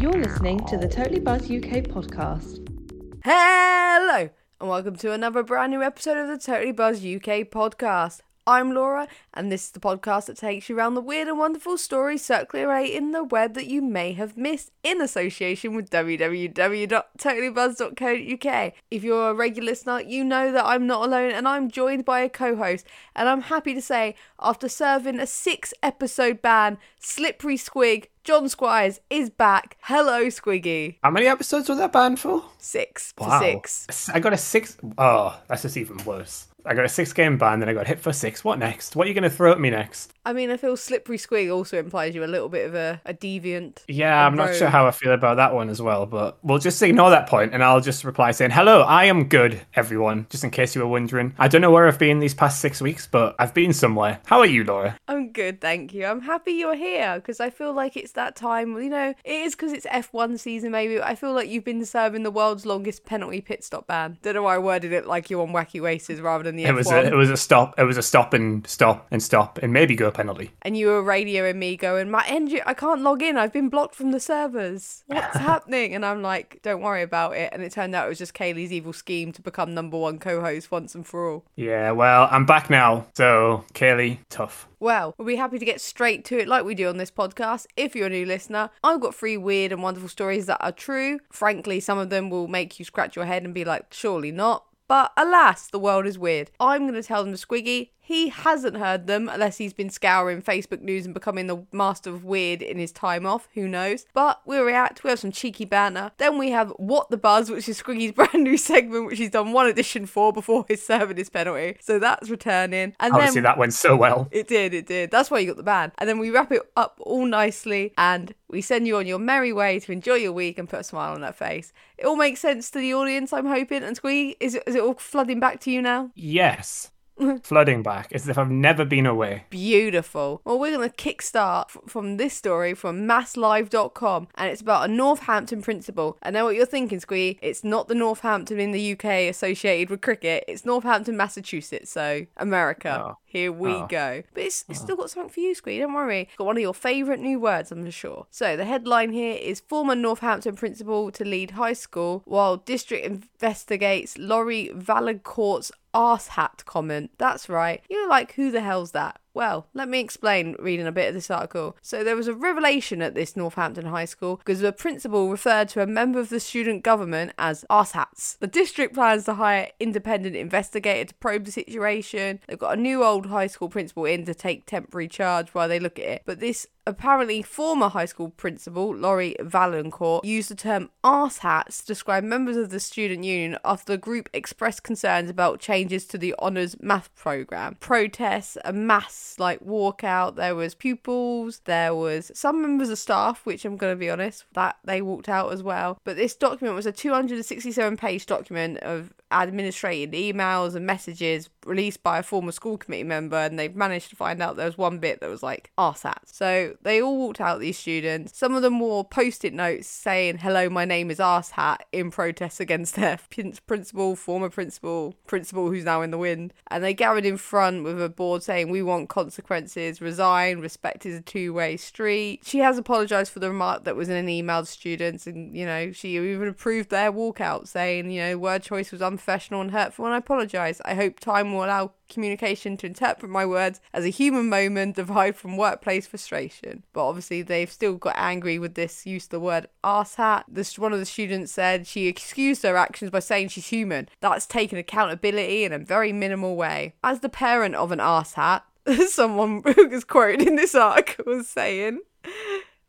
You're listening to the Totally Buzz UK podcast. Hello, and welcome to another brand new episode of the Totally Buzz UK podcast. I'm Laura, and this is the podcast that takes you around the weird and wonderful stories circulating in the web that you may have missed in association with www.totallybuzz.co.uk. If you're a regular listener, you know that I'm not alone and I'm joined by a co host. And I'm happy to say, after serving a six episode ban, Slippery Squig, John Squires is back. Hello, Squiggy. How many episodes was that banned for? Six for six. I got a six. Oh, that's just even worse. I got a six game ban, then I got hit for six. What next? What are you going to throw at me next? I mean, I feel slippery squig also implies you're a little bit of a, a deviant. Yeah, I'm not sure how I feel about that one as well, but we'll just ignore that point and I'll just reply saying, Hello, I am good, everyone, just in case you were wondering. I don't know where I've been these past six weeks, but I've been somewhere. How are you, Laura? I'm good, thank you. I'm happy you're here because I feel like it's that time. You know, it is because it's F1 season, maybe. I feel like you've been serving the world's longest penalty pit stop ban. Don't know why I worded it like you're on wacky races rather than the It F1. was a, it was a stop. It was a stop and stop and stop and maybe go penalty. and you were radioing me going, my engine, I can't log in. I've been blocked from the servers. What's happening? And I'm like, don't worry about it. And it turned out it was just Kaylee's evil scheme to become number one co-host once and for all. Yeah, well, I'm back now, so Kaylee, tough. Well, we'll be happy to get straight to it like we do on this podcast. If you're a new listener, I've got three weird and wonderful stories that are true. Frankly, some of them will make you scratch your head and be like, surely not. But alas, the world is weird. I'm going to tell them to Squiggy. He hasn't heard them unless he's been scouring Facebook news and becoming the master of weird in his time off. Who knows? But we'll react. We have some cheeky banner. Then we have What the Buzz, which is Squiggy's brand new segment, which he's done one edition for before his serving his penalty. So that's returning. And Obviously, then that went so well. it did, it did. That's why you got the ban. And then we wrap it up all nicely and we send you on your merry way to enjoy your week and put a smile on that face. It all makes sense to the audience, I'm hoping. And is it, is it all flooding back to you now? Yes. Flooding back as if I've never been away. Beautiful. Well, we're going to kickstart f- from this story from masslive.com and it's about a Northampton principal. I know what you're thinking, Squee. It's not the Northampton in the UK associated with cricket, it's Northampton, Massachusetts. So, America. Oh. Here we Oh. go. But it's, it's oh. still got something for you, Squee. Don't worry. Got one of your favourite new words, I'm sure. So the headline here is former Northampton principal to lead high school while district investigates Laurie Valancourt's arse hat comment. That's right. You're like, who the hell's that? Well, let me explain reading a bit of this article. So, there was a revelation at this Northampton high school because the principal referred to a member of the student government as arse-hats. The district plans to hire independent investigator to probe the situation. They've got a new old high school principal in to take temporary charge while they look at it. But this apparently former high school principal, Laurie Valancourt, used the term arse hats to describe members of the student union after the group expressed concerns about changes to the honours math programme. Protests, a mass like walkout, there was pupils, there was some members of staff, which I'm going to be honest, that they walked out as well. But this document was a 267 page document of administrated emails and messages released by a former school committee member and they've managed to find out there was one bit that was like arsat. So they all walked out, these students. Some of them wore post-it notes saying, hello, my name is arshat in protest against their principal, former principal, principal who's now in the wind. And they gathered in front with a board saying, we want consequences, resign, respect is a two-way street. She has apologised for the remark that was in an email to students and, you know, she even approved their walkout saying, you know, word choice was unprofessional and hurtful and I apologise. I hope time will allow communication to interpret my words as a human moment derived from workplace frustration. But obviously, they've still got angry with this use of the word arsehat. This one of the students said she excused her actions by saying she's human. That's taken accountability in a very minimal way. As the parent of an arsehat, someone who was quoted in this article was saying.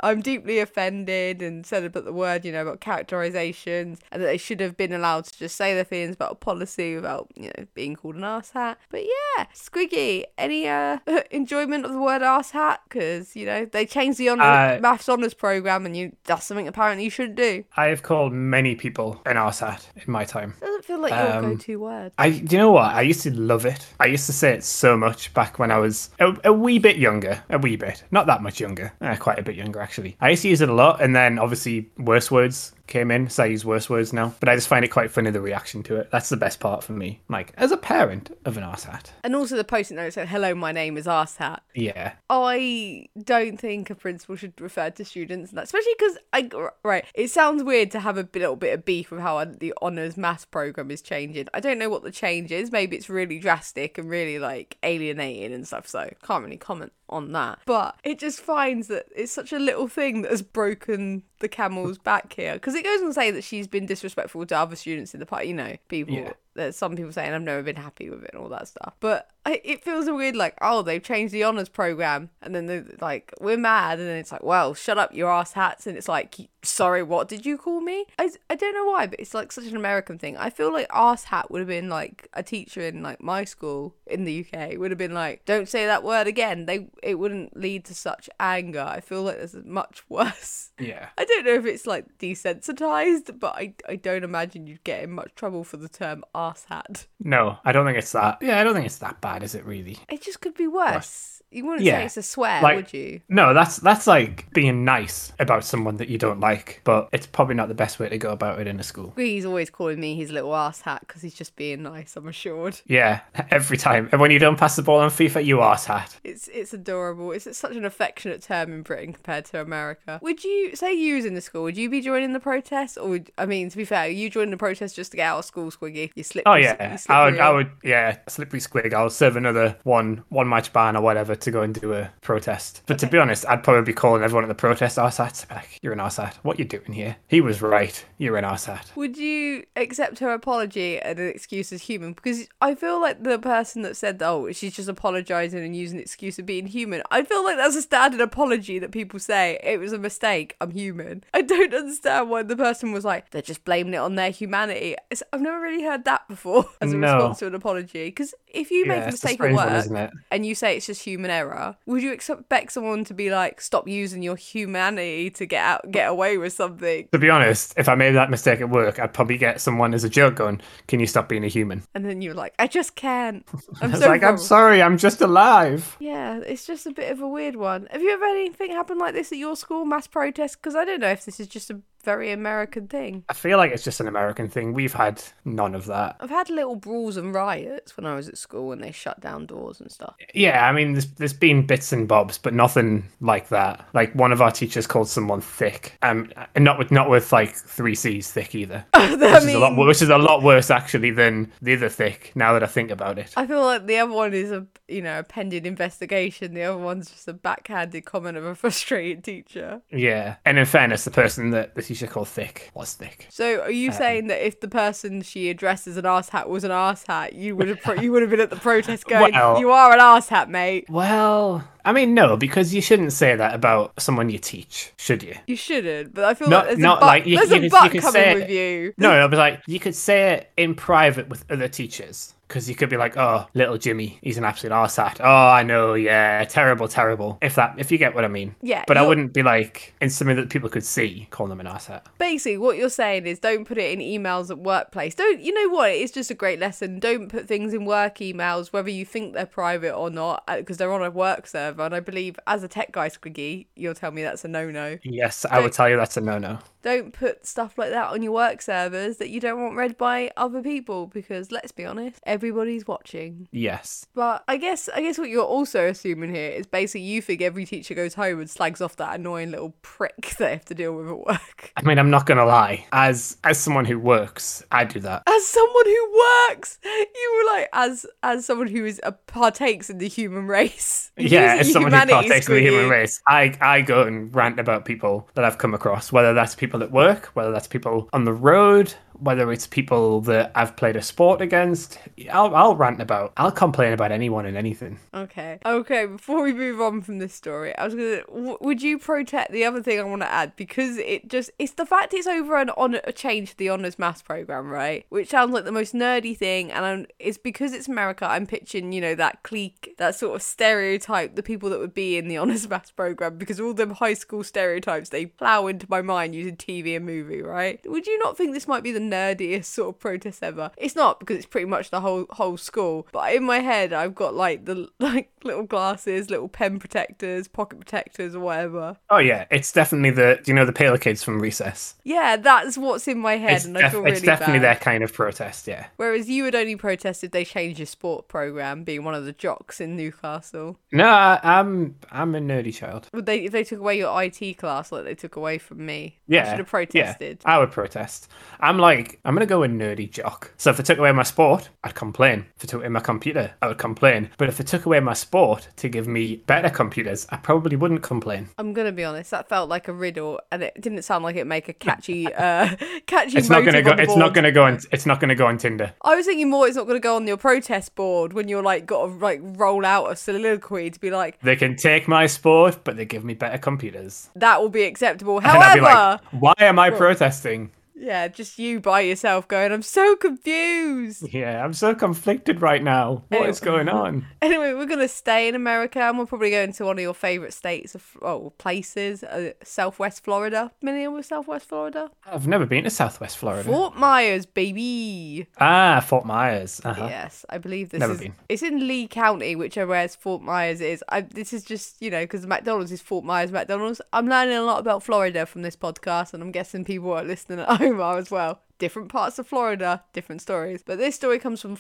I'm deeply offended and said about the word, you know, about characterizations and that they should have been allowed to just say their feelings about a policy without, you know, being called an arse hat. But yeah, Squiggy, any uh, enjoyment of the word arse hat? Because, you know, they changed the honor- Uh, maths honours programme and you that's something apparently you shouldn't do. I have called many people an arsehole in my time. Doesn't feel like your Um, go-to word. I, do you know what? I used to love it. I used to say it so much back when I was a, a wee bit younger. A wee bit, not that much younger. Eh, quite a bit younger actually. I used to use it a lot, and then obviously worse words came in. So I use worse words now, but I just find it quite funny the reaction to it. That's the best part for me. Like as a parent of an arsehat. And also the post-it note said, "Hello, my name is Arshat." Yeah, I don't think a principal should refer to students, that, especially because I right. It sounds weird to have a little bit of beef with how the honors maths program is changing. I don't know what the change is. Maybe it's really drastic and really like alienating and stuff. So can't really comment on that. But it just finds that it's such a little thing that has broken the camel's back here. Because it goes on to say that she's been disrespectful to other students in the part. You know, people. Yeah. There's some people saying I've never been happy with it and all that stuff. But it feels weird like oh they've changed the honors program. And then they're like we're mad. And then it's like well shut up your ass hats. And it's like sorry what did you call me? I, I don't know why but it's like such an American thing. I feel like ass hat would have been like a teacher in like my school in the UK would have been like don't say that word again. They it wouldn't lead to such anger. I feel like there's much worse. Yeah. I don't know if it's like desensitized but I, I don't imagine you'd get in much trouble for the term ass hat No, I don't think it's that. Yeah, I don't think it's that bad, is it really? It just could be worse. You wouldn't Yeah, say it's a swear, like- would you? No, that's that's like being nice about someone that you don't like, but it's probably not the best way to go about it in a school. He's always calling me his little ass hat because he's just being nice. I'm assured. Yeah, every time. And when you don't pass the ball on FIFA, you arse hat. It's it's adorable. It's, such an affectionate term in Britain compared to America. Would you say you was in the school? Would you be joining the protest, or would I mean, to be fair, you joining the protest just to get out of school, Squiggy? You slip. Oh yeah, I would, I would, yeah, slippery squig. I'll serve another one, one match ban or whatever to go and do a protest. But to be honest, I'd probably be calling everyone at the protest. Be like, you're an arse hat. What you doing here? He was right. You're an arsat. Would you accept her apology and an excuse as human? Because I feel like the person that said, oh, she's just apologising and using the excuse of being human, I feel like that's a standard apology that people say. It was a mistake. I'm human. I don't understand why the person was like, they're just blaming it on their humanity. It's, I've never really heard that before as a No. response to an apology. Because if you make Yeah, a a mistake at work one, isn't it? and you say it's just human error, would you expect someone to be like, stop using your humanity to get out, get away with something? To be honest, if I made that mistake at work, I'd probably get someone as a joke going, "Can you stop being a human?" And then you're like, I just can't. I'm so like, "I'm sorry, I'm just alive." Yeah, it's just a bit of a weird one. Have you ever had anything happen like this at your school, mass protest? Because I don't know if this is just a very American thing. I feel like it's just an American thing. We've had none of that. I've had little brawls and riots when I was at school when they shut down doors and stuff. Yeah, I mean, there's, there's been bits and bobs, but nothing like that. Like one of our teachers called someone thick, um, and not with not with like three C's thick either, which is a lot mean, which is a lot worse actually than the other thick. Now that I think about it, I feel like the other one is a you know a pending investigation. The other one's just a backhanded comment of a frustrated teacher. yeah. And in fairness, the person that the teacher called thick What's thick. So are you um, saying that if the person she addresses an arse hat was an arse hat, you would have pro- you would have been at the protest going, Well- "You are an arse hat, mate." Well, I mean, no, because you shouldn't say that about someone you teach, should you? You shouldn't, but I feel Not- like there's not a butt, like you- there's you a you butt could coming say it- with you. No, no, but like you could say it in private with other teachers. Because you could be like, oh, little Jimmy, he's an absolute arsehole. Oh, I know, yeah, terrible, terrible. If that, if you get what I mean. Yeah, But I wouldn't be like in something that people could see, call them an arsehole. Basically, what you're saying is don't put it in emails at workplace. Don't you know what? It's just a great lesson. Don't put things in work emails, whether you think they're private or not, uh, because they're on a work server. And I believe, as a tech guy, Squiggy, you'll tell me that's a no-no. Yes, I would tell you that's a no-no. Don't put stuff like that on your work servers that you don't want read by other people, because let's be honest, everybody's watching. Yes. But I guess I guess what you're also assuming here is basically you think every teacher goes home and slags off that annoying little prick they have to deal with at work. I mean, I'm not gonna lie. As as someone who works, I do that. As someone who works, you were like as as someone who is a partakes in the human race. Yeah, as someone who partakes in the human race, I, I go and rant about people that I've come across, whether that's people at work, whether that's people on the road, whether it's people that I've played a sport against. I'll, I'll rant about, I'll complain about anyone and anything. Okay. Okay. Before we move on from this story, I was gonna. W- would you protect the other thing I want to add because it just it's the fact it's over an on a change to the honors maths program, right? Which sounds like the most nerdy thing, and I'm, it's because it's America. I'm pitching you know that clique, that sort of stereotype, the people that would be in the honors maths program because all them high school stereotypes they plow into my mind using TV and movie, right? Would you not think this might be the nerdiest sort of protest ever? It's not because it's pretty much the whole whole school, but in my head I've got like the like little glasses, little pen protectors, pocket protectors, or whatever. Oh yeah, it's definitely the do you know the Pale Kids from Recess? Yeah, that's what's in my head, It's, and I feel really it's definitely bad. their kind of protest. Yeah. Whereas you would only protest if they changed your sport program, being one of the jocks in Newcastle. No, I, I'm I'm a nerdy child. Would they if they took away your IT class like they took away from me? I Yeah, should have protested. Yeah, I would protest. I'm like, I'm gonna go a nerdy jock. So if they took away my sport, I'd complain. If they took away my computer, I would complain. But if they took away my sport to give me better computers, I probably wouldn't complain. I'm gonna be honest. That felt like a riddle, and it didn't sound like it make a catchy, uh, catchy. It's not gonna go. on It's not gonna go on. It's not gonna go on Tinder. I was thinking more. It's not gonna go on your protest board when you're like got to like roll out a soliloquy to be like They can take my sport, but they give me better computers. that will be acceptable. And I'd be However, like, why am I protesting? Yeah, just you by yourself going. I'm so confused. Yeah, I'm so conflicted right now. What is Anyway. going on? Anyway, we're gonna stay in America, and we'll probably go into one of your favorite states of oh places, uh, Southwest Florida. Familiar with Southwest Florida? I've never been to Southwest Florida. Fort Myers, baby. Ah, Fort Myers. Uh-huh. Yes, I believe this Never is. been. It's in Lee County, whichever where's Fort Myers is. I, this is just you know because McDonald's is Fort Myers McDonald's. I'm learning a lot about Florida from this podcast, and I'm guessing people are listening at home are as well. Different parts of Florida, different stories. But this story comes from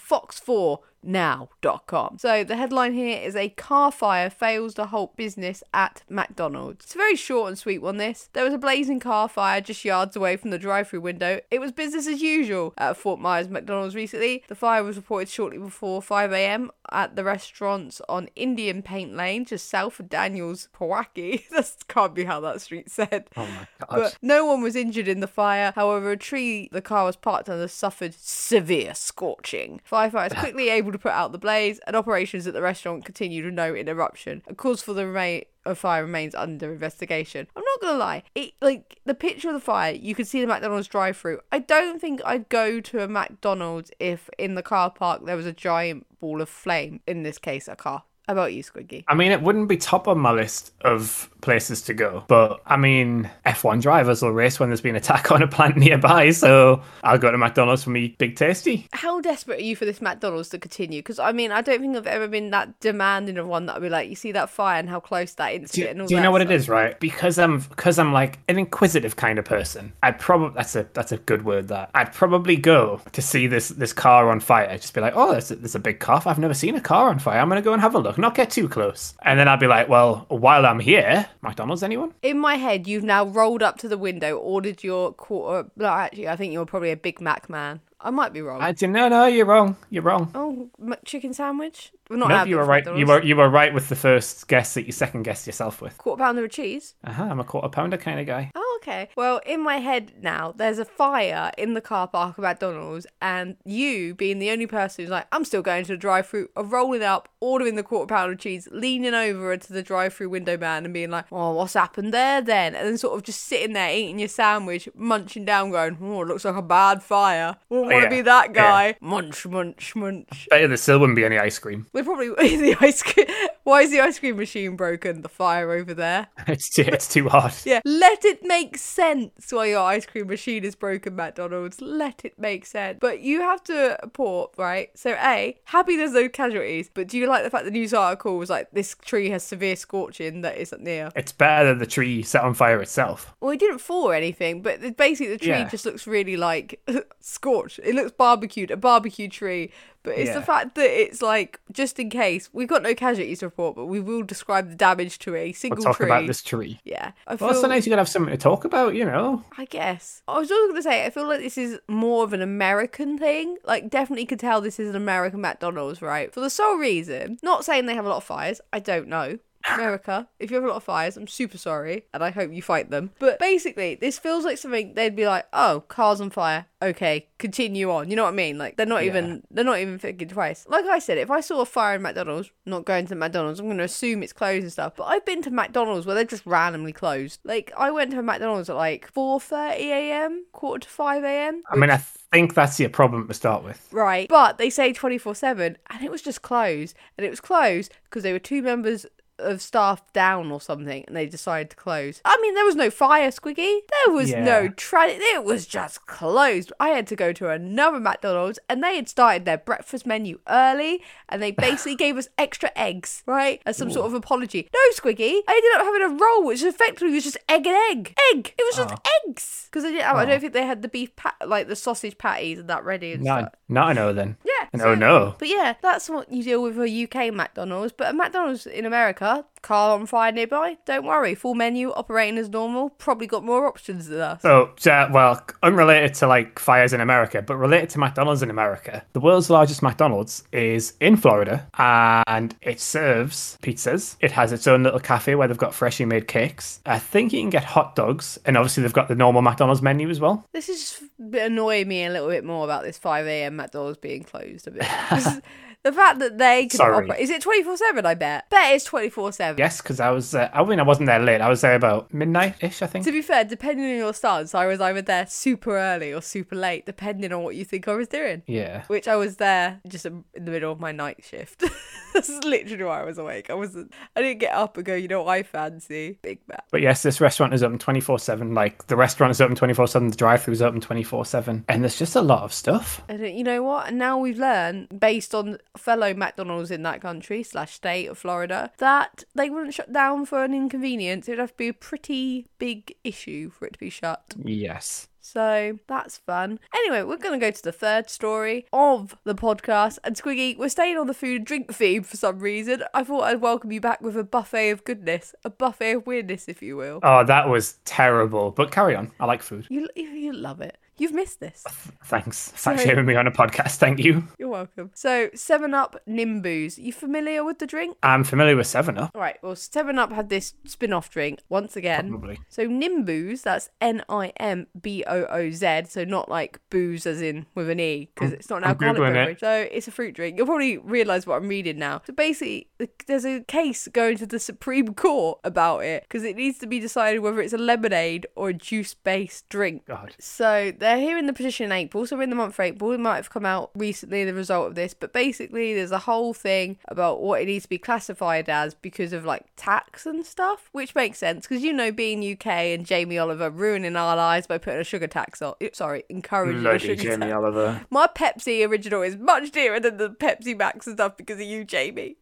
Fox4Now.com. So the headline here is a car fire fails to halt business at McDonald's. It's a very short and sweet one. This there was a blazing car fire just yards away from the drive-through window. It was business as usual at Fort Myers McDonald's recently. The fire was reported shortly before 5 a.m. at the restaurants on Indian Paint Lane, just south of Daniels Pawaki. that can't be how that street said. Oh my god. But no one was injured in the fire. However, a tree the car was parked under suffered severe scorching. Firefighters quickly able to put out the blaze, and operations at the restaurant continued with no interruption. A cause for the remain of fire remains under investigation. I'm not gonna lie, it like the picture of the fire, you could see the McDonald's drive-through. I don't think I'd go to a McDonald's if in the car park there was a giant ball of flame. In this case, a car. How about you, Squiggy? I mean, it wouldn't be top on my list of places to go, but I mean, F1 drivers will race when there's been an attack on a plant nearby, so I'll go to McDonald's for me big tasty. how desperate are you for this McDonald's to continue? Because I mean, I don't think I've ever been that demanding of one that I'd be like, you see that fire and how close that Do and all do you know what stuff. it is, right? Because I'm because I'm like an inquisitive kind of person. I'd probably that's a that's a good word. That I'd probably go to see this this car on fire. I'd just be like, oh, there's a, there's a big car. I've never seen a car on fire. I'm gonna go and have a look. Not get too close. And then I'd be like, well, while I'm here, McDonald's, anyone? In my head, you've now rolled up to the window, ordered your quarter. No, actually, I think you're probably a Big Mac man. I might be wrong. I did no, no, you're wrong. You're wrong. Oh, chicken sandwich? We're not No, you were right. You were you were right with the first guess that you second guessed yourself with. quarter pounder of cheese. Uh-huh, I'm a quarter pounder kind of guy. Okay. Well, in my head now, there's a fire in the car park of McDonald's, and you being the only person who's like, I'm still going to the drive-through, of rolling up, ordering the quarter pounder of cheese, leaning over to the drive-through window man and being like, Oh, what's happened there then? And then sort of just sitting there eating your sandwich, munching down, going, Oh, it looks like a bad fire. Wouldn't want to yeah, be that yeah. guy. Munch, munch, munch. Bet you there still wouldn't be any ice cream. They probably the ice cream. Why is the ice cream machine broken? The fire over there. It's too, it's too hot. Yeah, let it make sense why your ice cream machine is broken, McDonald's. Let it make sense. But you have to report, right? So, A, happy there's no casualties, but do you like the fact the news article was like, this tree has severe scorching that isn't near? It's better than the tree set on fire itself. Well, it didn't fall or anything, but basically the tree Yeah. just looks really like scorched. It looks barbecued, a barbecue tree. But it's the fact that it's like, just in case, we've got no casualties to report, but we will describe the damage to a We'll single talk tree. about this tree. Yeah. I feel, Well, it's so nice you could have something to talk about, you know. I guess. I was also going to say, I feel like this is more of an American thing. Like, definitely could tell this is an American McDonald's, right? For the sole reason, not saying they have a lot of fires, I don't know. America, if you have a lot of fires, I'm super sorry, and I hope you fight them. But basically, this feels like something they'd be like, "Oh, cars on fire. Okay, continue on." You know what I mean? Like they're not even they're not even thinking twice. Like I said, if I saw a fire in McDonald's, not going to McDonald's, I'm going to assume it's closed and stuff. But I've been to McDonald's where they're just randomly closed. Like I went to a McDonald's at like 4:30 a.m., quarter to 5 a.m. I mean, I think that's your problem to start with. Right. But they say 24 7, and it was just closed. And it was closed because they were two members of staff down or something, and they decided to close. I mean, there was no fire, Squiggy. There was Yeah. no tra- It was just closed. I had to go to another McDonald's, and they had started their breakfast menu early, and they basically gave us extra eggs, right, as some sort of apology. No, Squiggy. I ended up having a roll, which effectively was just egg and egg, egg. It was just oh. eggs because I. I oh. don't think they had the beef pat, like the sausage patties and that ready and No, stuff. not no then. Yeah. No, so- no. But yeah, that's what you deal with a UK McDonald's. But a McDonald's in America, car on fire nearby, don't worry. Full menu, operating as normal, probably got more options than us. So, uh, well, unrelated to like fires in America, but related to McDonald's in America, the world's largest McDonald's is in Florida and it serves pizzas. It has its own little cafe where they've got freshly made cakes. I think you can get hot dogs, and obviously they've got the normal McDonald's menu as well. This is annoying me a little bit more about this 5 a.m. McDonald's being closed a bit. the fact that they can Sorry. operate. Is it 24 7? I bet. Bet it's 24 7. Yes, because I was, uh, I mean, I wasn't there late. I was there about midnight ish, I think. To be fair, depending on your stance, I was either there super early or super late, depending on what you think I was doing. Yeah. Which I was there just in the middle of my night shift. That's literally why I was awake. I wasn't. I didn't get up and go. You know what I fancy? Big Mac. But yes, this restaurant is open 24 7. Like, the restaurant is open 24 7, the drive thru is open 24 7. And there's just a lot of stuff. And you know what? And now we've learned, based on fellow McDonald's in that country slash state of Florida, that they wouldn't shut down for an inconvenience. It would have to be a pretty big issue for it to be shut. Yes. So that's fun. Anyway, we're going to go to the third story of the podcast. And Squiggy, we're staying on the food and drink theme for some reason. I thought I'd welcome you back with a buffet of goodness, a buffet of weirdness, if you will. Oh, that was terrible. But carry on. I like food. You, you, you love it. You've missed this. Thanks. Thanks for having me on a podcast. Thank you. You're welcome. So, 7 Up Nimbooz. You familiar with the drink? I'm familiar with 7 Up. Right, well, 7 Up had this spin off drink once again. Probably. So, Nimbooz, that's N I M B O O Z, so not like booze as in with an E, because it's not an I'm alcoholic Googling it. beverage. So, it's a fruit drink. You'll probably realise what I'm reading now. So, basically, there's a case going to the Supreme Court about it, because it needs to be decided whether it's a lemonade or a juice based drink. God. So they're in the petition in April. So we're in the month of April. It might have come out recently, the result of this. But basically, there's a whole thing about what it needs to be classified as because of like tax and stuff, which makes sense because you know, being UK and Jamie Oliver ruining our lives by putting a sugar tax on. Sorry, encouraging a sugar Jamie tax. Oliver. My Pepsi original is much dearer than the Pepsi Max and stuff because of you, Jamie.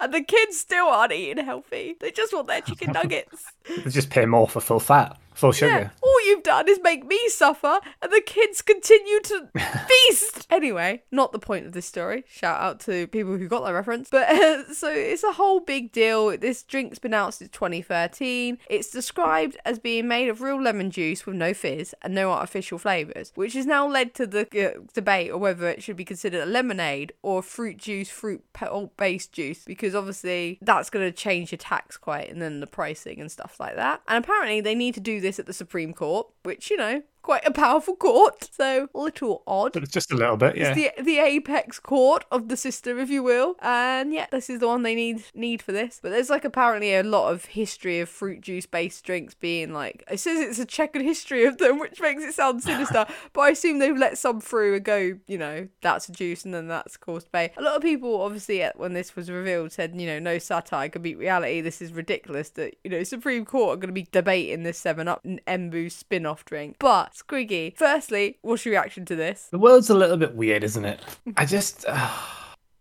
And the kids still aren't eating healthy. They just want their chicken nuggets. They just pay more for full fat, sugar. Yeah, all you've done is make me suffer, and the kids continue to feast. Anyway, not the point of this story. Shout out to people who got that reference. But uh, so it's a whole big deal. This drink's been out since 2013. It's described as being made of real lemon juice with no fizz and no artificial flavors, which has now led to the uh, debate of whether it should be considered a lemonade or fruit juice, fruit petal based juice, because obviously that's going to change your tax quite and then the pricing and stuff like that. And apparently they need to do this at the Supreme Court, which, you know, quite a powerful court. So a little odd. But it's just a little bit, yeah. It's the the apex court of the system, if you will. And yeah, this is the one they need need for this. But there's like apparently a lot of history of fruit juice based drinks being like it says it's a checkered history of them, which makes it sound sinister. but I assume they've let some through and go, you know, that's a juice and then that's caused by a lot of people obviously when this was revealed said, you know, no satire can beat reality. This is ridiculous that, you know, Supreme Court are gonna be debating this seven up and Embu spin off drink. But Squiggy, firstly, what's your reaction to this? The world's a little bit weird, isn't it? I just.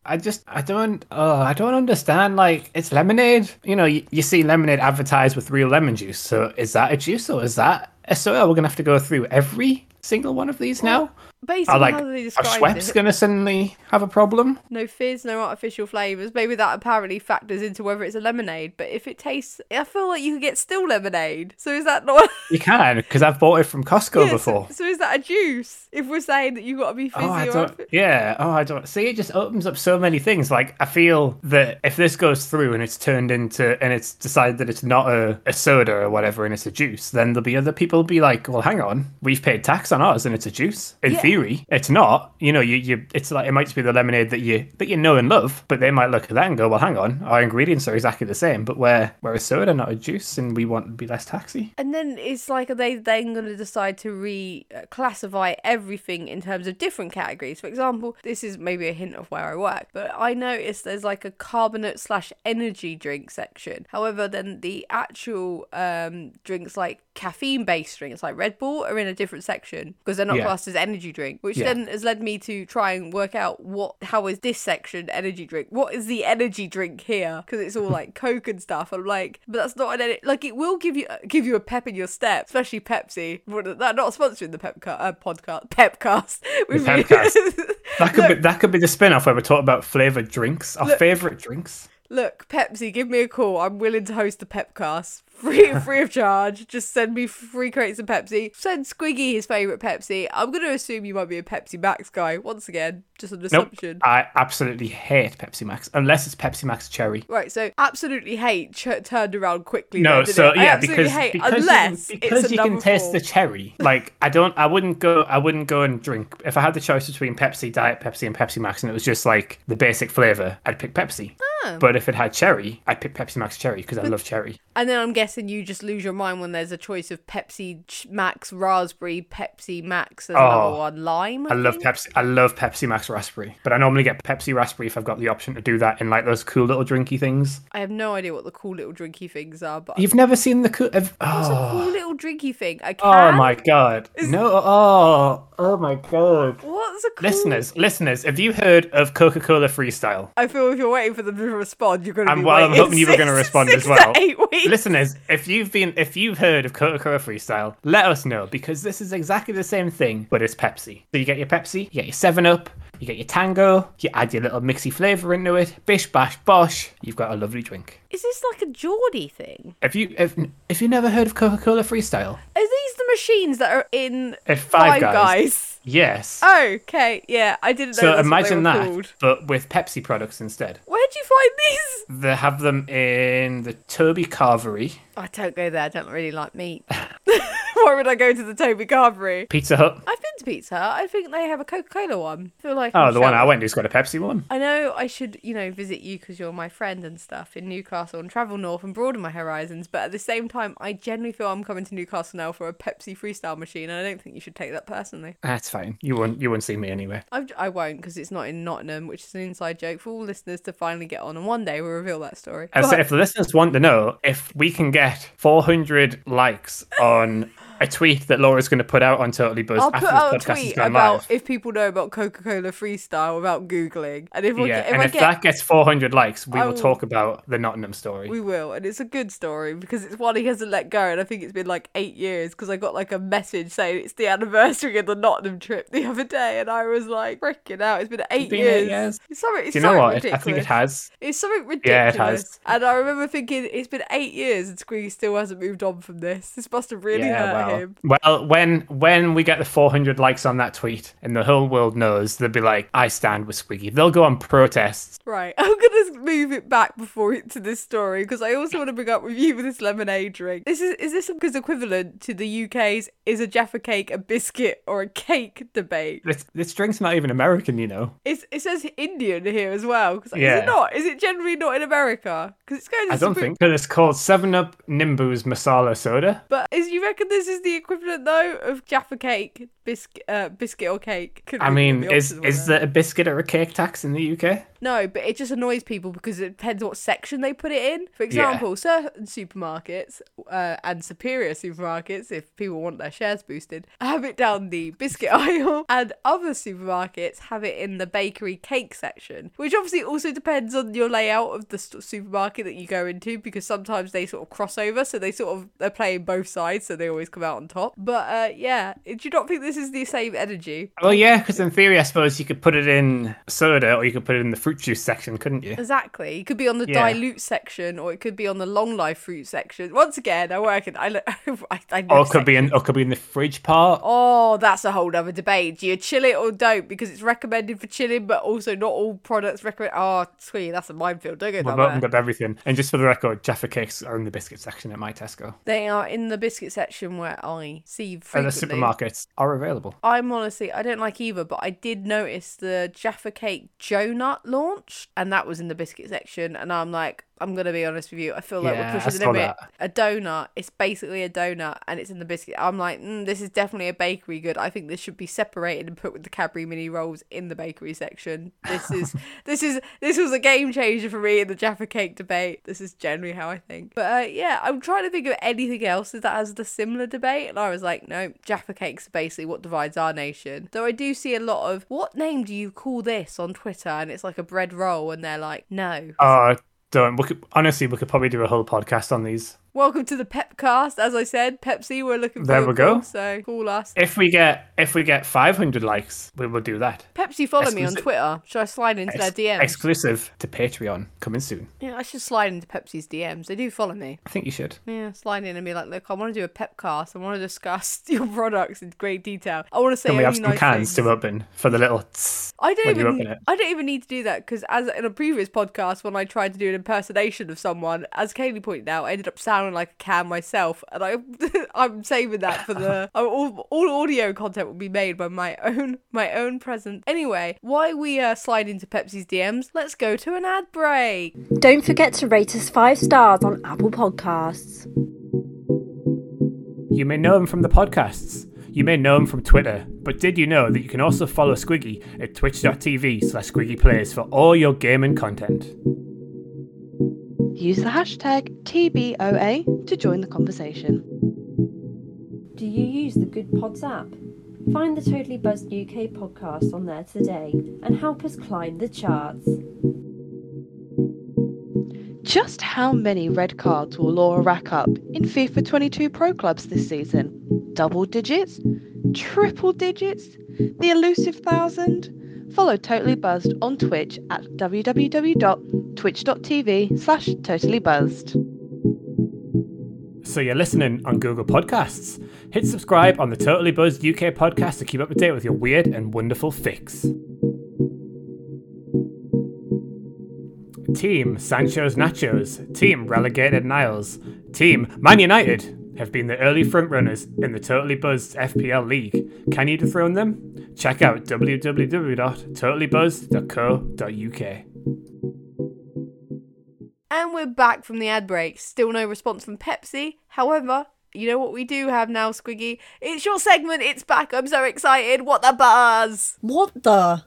I just, I don't, oh, I don't understand. Like, it's lemonade. You know, you, you see lemonade advertised with real lemon juice. So is that a juice or is that a soda? We're to have to go through every single one of these now? Based on like, how they are Schweppes going to suddenly have a problem? no fizz, no artificial flavours. Maybe that apparently factors into whether it's a lemonade. But if it tastes, I feel like you could get still lemonade. So is that not? You can, because I've bought it from Costco Yeah, before. So, is that a juice? If we're saying that you've got to be fizzy Oh, I don't. Yeah. Oh, I don't. See, it just opens up so many things. Like, I feel that if this goes through and it's turned into, and it's decided that it's not a, a soda or whatever, and it's a juice, then there'll be other people people be like, "Well, hang on, we've paid tax on ours, and it's a juice." In Yeah. Theory, it's not. You know, you you it's like it might just be the lemonade that you that you know and love, but they might look at that and go, "Well, hang on, our ingredients are exactly the same, but we're we're a soda, not a juice, and we want to be less taxy." And then it's like, are they then going to decide to reclassify everything in terms of different categories? For example, this is maybe a hint of where I work, but I noticed there's like a carbonate slash energy drink section. However, then the actual um, drinks like caffeine based drinks like Red Bull are in a different section because they're not Yeah. classed as energy drink, which Yeah. then has led me to try and work out what how is this section energy drink? What is the energy drink here? Because it's all like Coke and stuff. I'm like, but that's not an ener- like it will give you give you a pep in your step, especially Pepsi. They're not sponsoring the Pepca uh, podcast Pepcast. with me. Pepcast. That could Look. be that could be the spin off where we talk about flavored drinks, our favorite drinks. Look, Pepsi, give me a call. I'm willing to host the Pepcast. Free free of charge. Just send me free crates of Pepsi. Send Squiggy his favourite Pepsi. I'm gonna assume you might be a Pepsi Max guy. Once again, just an Nope, assumption. I absolutely hate Pepsi Max unless it's Pepsi Max Cherry. Right, so absolutely hate ch- turned around quickly. No, there, so it? Yeah, absolutely because hate because unless you can, because you can taste four. the cherry. Like I don't, I wouldn't go, I wouldn't go and drink. If I had the choice between Pepsi, Diet Pepsi, and Pepsi Max, and it was just like the basic flavor, I'd pick Pepsi. Oh. But if it had cherry, I'd pick Pepsi Max Cherry because I love cherry. And then I'm guessing you just lose your mind when there's a choice of Pepsi Max raspberry, Pepsi Max, and another Oh, one lime. I, I love? Pepsi. I love Pepsi Max Raspberry, but I normally get Pepsi Raspberry if I've got the option to do that in like those cool little drinky things. I have no idea what the cool little drinky things are, but You've never seen the cool. Have, what's a oh, cool little drinky thing? A oh my god! No! Oh, oh my god! What's a cool... Listeners, listeners, have you heard of Coca Cola Freestyle? I feel if you're waiting for them to respond, you're going to And be well, I'm hoping you were going to six- respond as well. To eight weeks. Listeners, if you've been, if you've heard of Coca Cola Freestyle, let us know because this is exactly the same thing, but it's Pepsi. So you get your Pepsi, you get your Seven Up, you get your Tango, you add your little mixy flavour into it, bish bash bosh, you've got a lovely drink. Is this like a Geordie thing? If you if if you never heard of Coca Cola Freestyle, Are these the machines that are in If Five Five Guys- Guys? Yes. Okay, yeah, I didn't know. so imagine what they were that, Called. but with Pepsi products instead. Where'd you find these? They have them in the Toby Carvery, I don't go there. I don't really like meat. Why would I go to the Toby Carvery? Pizza Hut. I've been to Pizza Hut. I think they have a Coca Cola one. I feel like Oh, I'm the one I went to's got a Pepsi one. I know I should, you know, visit you because you're my friend and stuff in Newcastle and travel north and broaden my horizons. But at the same time, I genuinely feel I'm coming to Newcastle now for a Pepsi freestyle machine, and I don't think you should take that personally. That's fine. You won't you won't see me anyway. I, I won't because it's not in Nottingham, which is an inside joke for all listeners to finally get on. And one day we'll reveal that story. And so if the listeners want to know if we can get 400 likes on a tweet that Laura's going to put out on Totally Buzz I'll after put out this podcast has tweet about live. if people know about Coca Cola freestyle without Googling. And if, yeah, get, if and I if get that gets 400 likes, we will will- talk about the Nottingham story. We will, and it's a good story because it's one he hasn't let go, and I think it's been like eight years because I got like a message saying it's the anniversary of the Nottingham trip the other day, and I was like, freaking out, it's been eight been years. eight years. It's something, it's Do you know what? Ridiculous. I think it has. It's something ridiculous. Yeah, it has. And I remember thinking it's been eight years and Squeaky still hasn't moved on from this. This must have really yeah, hurt well, him. well, when when we get the 400 likes on that tweet and the whole world knows, they'll be like, "I stand with Squiggy." They'll go on protests. Right, I'm gonna move it back before it to this story because I also want to bring up with you with this lemonade drink. This is is this because equivalent to the UK's is a Jaffa cake a biscuit or a cake debate? This this drink's not even American, you know. It's, it says Indian here as well. 'cause, like, Is it not? Is it generally not in America? Because it's going. to I don't think because it's called Seven Up Nimbooz Masala Soda. But is you reckon this is the equivalent though of Jaffa cake, biscuit, uh, biscuit or cake? Could I mean, is is there a biscuit or a cake tax in the UK? No, but it just annoys people because it depends what section they put it in. For example, certain supermarkets uh, and superior supermarkets, if people want their shares boosted, have it down the biscuit aisle, and other supermarkets have it in the bakery cake section, which obviously also depends on your layout of the supermarket that you go into because sometimes they sort of cross over, so they sort of they're playing both sides, so they always come out on top. But uh, yeah, do you not think this is the same energy? Well, yeah, because in theory, I suppose you could put it in soda or you could put it in the fruit juice section, couldn't you? Exactly. It could be on the Yeah. dilute section, or it could be on the long life fruit section. Once again, I work in. I, I, I Or it could be in, or could be in the fridge part. Oh, that's a whole other debate. Do you chill it or don't? Because it's recommended for chilling, but also not all products recommend. Oh, sweet, that's a minefield. Don't go We've opened up everything. And just for the record, Jaffa cakes are in the biscuit section at my Tesco. They are in the biscuit section where I see And the supermarkets are available. I'm honestly, I don't like either, but I did notice the Jaffa Cake Donut launch, and that was in the biscuit section. And I'm like, I'm gonna be honest with you, I feel like Yeah, we're pushing the limit. that. A donut, it's basically a donut, and it's in the biscuit. I'm like, mm, this is definitely a bakery good. I think this should be separated and put with the Cadbury mini rolls in the bakery section. This is, this is, this was a game changer for me in the Jaffa Cake debate. This is generally how I think. But uh, yeah, I'm trying to think of anything else that has the similar debate, and I was like, no, Jaffa Cakes are basically what divides our nation. Though I do see a lot of what name do you call this on Twitter, and it's like a bread roll, and they're like, no. Oh, don't. We could, honestly, we could probably do a whole podcast on these. Welcome to the Pepcast. As I said, Pepsi, we're looking for There we go. calls, So call us. If we get if we get 500 likes, we will do that. Pepsi, follow me on Twitter. Should I slide into their Ex- DMs? Exclusive to Patreon coming soon. yeah, I should slide into Pepsi's DMs. They do follow me. I think you should. Yeah, slide in and be like, look, I want to do a Pepcast. I want to discuss your products in great detail. I want to say Can we have some nice cans things. to open for the little? tss? I don't even. I don't even need to do that because, as in a previous podcast, when I tried to do an impersonation of someone, as Kaylee pointed out, I ended up sounding like a can myself, and I, I'm saving that for the all, all audio content will be made by my own my own presence. Anyway, why we uh, slide into Pepsi's DMs? Let's go to an ad break. Don't forget to rate us five stars on Apple Podcasts. You may know him from the podcasts. You may know him from Twitter, but did you know that you can also follow Squiggy at twitch.tv slash squiggyplays for all your gaming content? Use the hashtag TBOA to join the conversation. Do you use the Good Pods app? Find the Totally Buzzed UK podcast on there today and help us climb the charts. Just how many red cards will Laura rack up in FIFA 22 Pro Clubs this season? Double digits? Triple digits? The elusive thousand? Follow Totally Buzzed on Twitch at www.twitch.tv slash totallybuzzed. So you're listening on Google Podcasts. Hit subscribe on the Totally Buzzed UK podcast to keep up to date with your weird and wonderful fix. Team Sancho's Nachos, Team Relegated Niles, Team Man United have been the early frontrunners in the Totally Buzzed FPL League. Can you dethrone them? Check out www.totallybuzzed.co.uk. And we're back from the ad break. Still no response from Pepsi. However, you know what we do have now, Squiggy? It's your segment. It's back. I'm so excited. What the buzz? What the?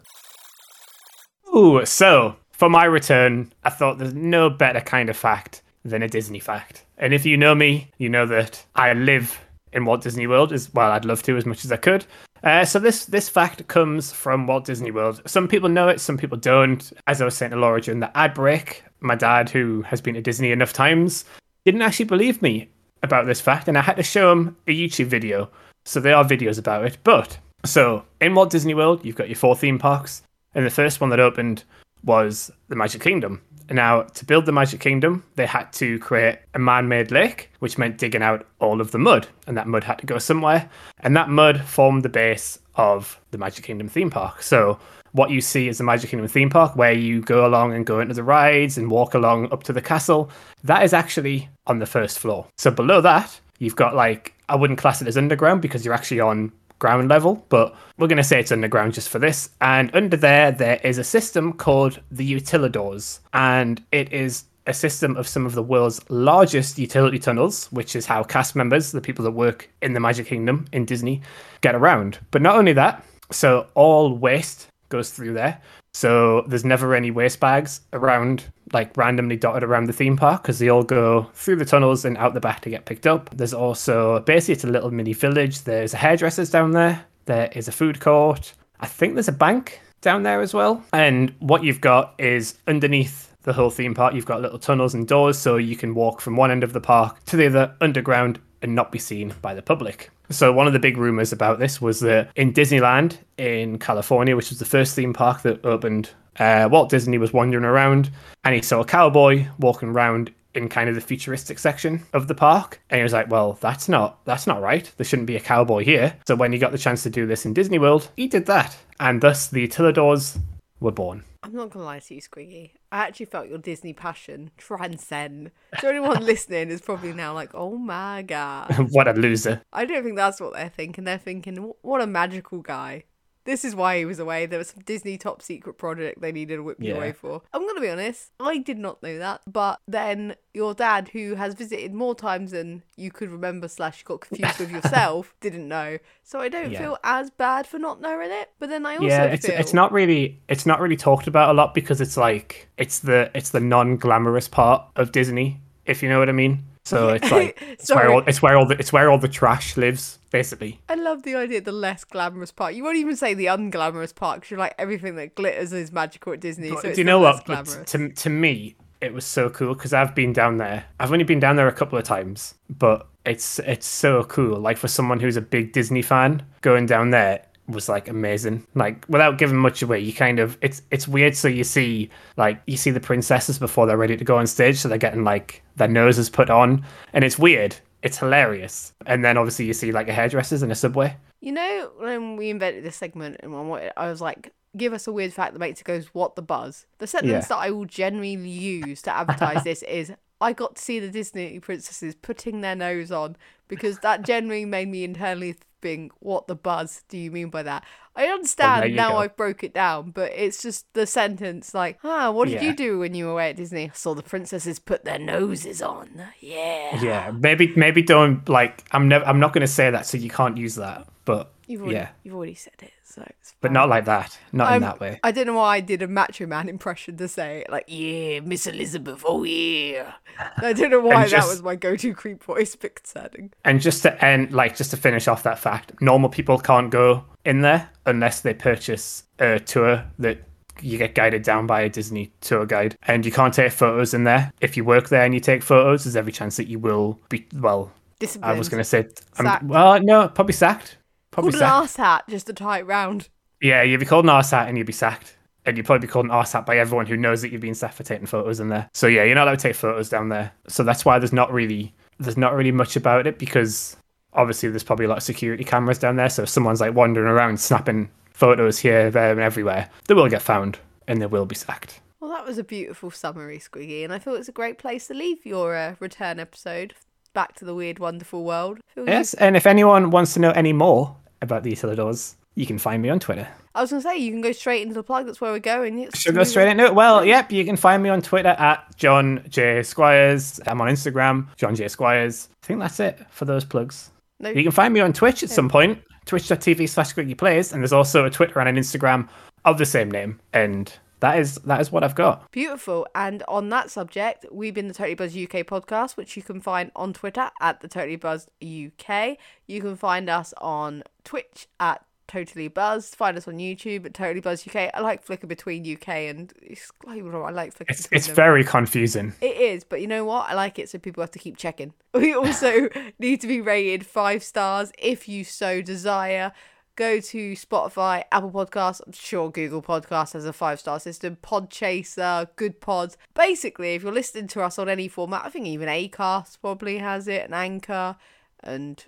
Ooh, so for my return, I thought there's no better kind of fact than a Disney fact. And if you know me, you know that I live in Walt Disney World as well. I'd love to as much as I could. Uh, so this this fact comes from Walt Disney World. Some people know it, some people don't. As I was saying to Laura during the ad break, my dad, who has been to Disney enough times, didn't actually believe me about this fact, and I had to show him a YouTube video. So there are videos about it. But so in Walt Disney World, you've got your four theme parks, and the first one that opened was the Magic Kingdom. Now, to build the Magic Kingdom, they had to create a man made lake, which meant digging out all of the mud. And that mud had to go somewhere. And that mud formed the base of the Magic Kingdom theme park. So, what you see is the Magic Kingdom theme park, where you go along and go into the rides and walk along up to the castle. That is actually on the first floor. So, below that, you've got like, I wouldn't class it as underground because you're actually on ground level, but we're going to say it's underground just for this. And under there, there is a system called the Utilidors, and it is a system of some of the world's largest utility tunnels, which is how cast members, the people that work in the Magic Kingdom in Disney, get around. But not only that, so all waste goes through there. So there's never any waste bags around, like randomly dotted around the theme park, because they all go through the tunnels and out the back to get picked up. There's also basically it's a little mini village. There's a hairdressers down there. There is a food court. I think there's a bank down there as well. And what you've got is underneath the whole theme park, you've got little tunnels and doors, so you can walk from one end of the park to the other underground and not be seen by the public. So one of the big rumors about this was that in Disneyland in California, which was the first theme park that opened, uh, Walt Disney was wandering around and he saw a cowboy walking around in kind of the futuristic section of the park. And he was like well that's not that's not right. There shouldn't be a cowboy here. So when he got the chance to do this in disney world he did that. And thus the utilidors were born. I'm not gonna lie to you, Squiggy. I actually felt your Disney passion transcend. So anyone listening is probably now like, "Oh my god!" what a loser I don't think that's what they're thinking. They're thinking, "What a magical guy." This is why he was away. There was some Disney top secret project they needed to whip you Yeah. away for. I'm gonna be honest, I did not know that. But then your dad, who has visited more times than you could remember, slash got confused with yourself, didn't know. So I don't Yeah. feel as bad for not knowing it. But then I also yeah it's feel it's not really it's not really talked about a lot because it's like it's the it's the non-glamorous part of disney if you know what i mean so it's like it's where all it's where all the it's where all the trash lives basically I love the idea of the less glamorous part. You won't even say the unglamorous part because you're like everything that glitters is magical at Disney. But so it's do you know what? To to me, it was so cool because I've been down there. I've only been down there a couple of times, but it's it's so cool. Like for someone who's a big Disney fan, going down there was like amazing. Like without giving much away, you kind of it's it's weird. So you see like you see the princesses before they're ready to go on stage, so they're getting like their noses put on, and it's weird. It's hilarious. And then obviously you see like a hairdressers in a subway. You know, when we invented this segment and I I was like, give us a weird fact that makes it goes, what the buzz? The sentence Yeah. that I will generally use to advertise this is, I got to see the Disney princesses putting their nose on because that genuinely made me internally think, what the buzz do you mean by that? I understand you now go. I've broke it down, but it's just the sentence like, ah, what did Yeah. you do when you were away at Disney? I saw the princesses put their noses on. Yeah. Yeah, maybe maybe don't like. I'm never. I'm not going to say that, so you can't use that. But You've already, yeah, you've already said it, so it's but not like that. Not in um, that way. I don't know why I did a Macho Man impression to say it, like, yeah, Miss Elizabeth, oh yeah. I don't know why And that was my go-to creep voice, but concerning. And just to end, like, just to finish off that fact, normal people can't go in there unless they purchase a tour that you get guided down by a Disney tour guide. And you can't take photos in there. If you work there and you take photos, there's every chance that you will be, well, Disciplined. I was going to say, I'm, well, no, probably sacked. Probably Called an sacked. arse hat just a tight round. Yeah, you'd be called an arse hat and you'd be sacked. And you'd probably be called an arse hat by everyone who knows that you've been sacked for taking photos in there. So yeah, you're not allowed to take photos down there. So that's why there's not really there's not really much about it because obviously there's probably a lot of security cameras down there. So if someone's like wandering around snapping photos here, there, and everywhere, they will get found and they will be sacked. Well, that was a beautiful summary, Squiggy, and I thought it's a great place to leave your uh, return episode back to the weird, wonderful world. Feel you- Yes, and if anyone wants to know any more about the doors, you can find me on Twitter. I was going to say, you can go straight into the plug. That's where we're going. It's Should go straight into it. Well, yep, you can find me on Twitter at John J Squires. I'm on Instagram, John J Squires. I think that's it for those plugs. No, You can find me on Twitch at some point, twitch.tv slash Plays, and there's also a Twitter and an Instagram of the same name. And that is that is what I've got. Beautiful. And on that subject, we've been the Totally Buzz UK podcast, which you can find on Twitter at the Totally Buzz UK. You can find us on Twitch at Totally Buzzed. Find us on YouTube at Totally Buzz UK. I like flicker between UK and it's, I like flicker It's it's very confusing. It is, but you know what? I like it so people have to keep checking. We also need to be rated five stars if you so desire. Go to Spotify, Apple Podcasts, I'm sure Google Podcasts has a five star system, Podchaser, Goodpods. Basically, if you're listening to us on any format, I think even Acast probably has it, and Anchor, and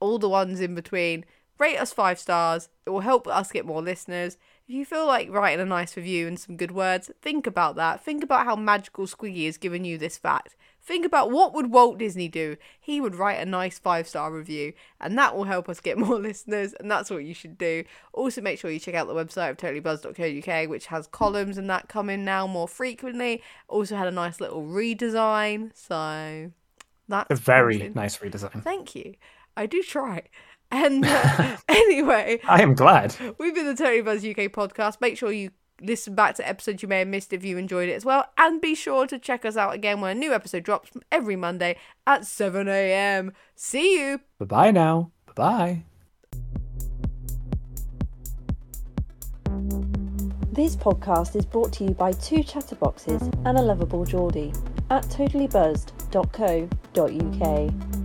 all the ones in between. Rate us five stars. It will help us get more listeners. If you feel like writing a nice review and some good words, think about that. Think about how magical Squiggy has given you this fact. Think about what would Walt Disney do? He would write a nice five-star review, and that will help us get more listeners, and that's what you should do. Also, make sure you check out the website of totallybuzz.co.uk, which has columns and that coming now more frequently. Also had a nice little redesign, so that's A very promising. nice redesign. Thank you. I do try. And uh, anyway, I am glad. we've been the Totally Buzz UK podcast. Make sure you listen back to episodes you may have missed if you enjoyed it as well. And be sure to check us out again when a new episode drops every Monday at 7 a.m. See you. Bye bye now. Bye bye. This podcast is brought to you by two chatterboxes and a lovable Geordie at totallybuzzed.co.uk.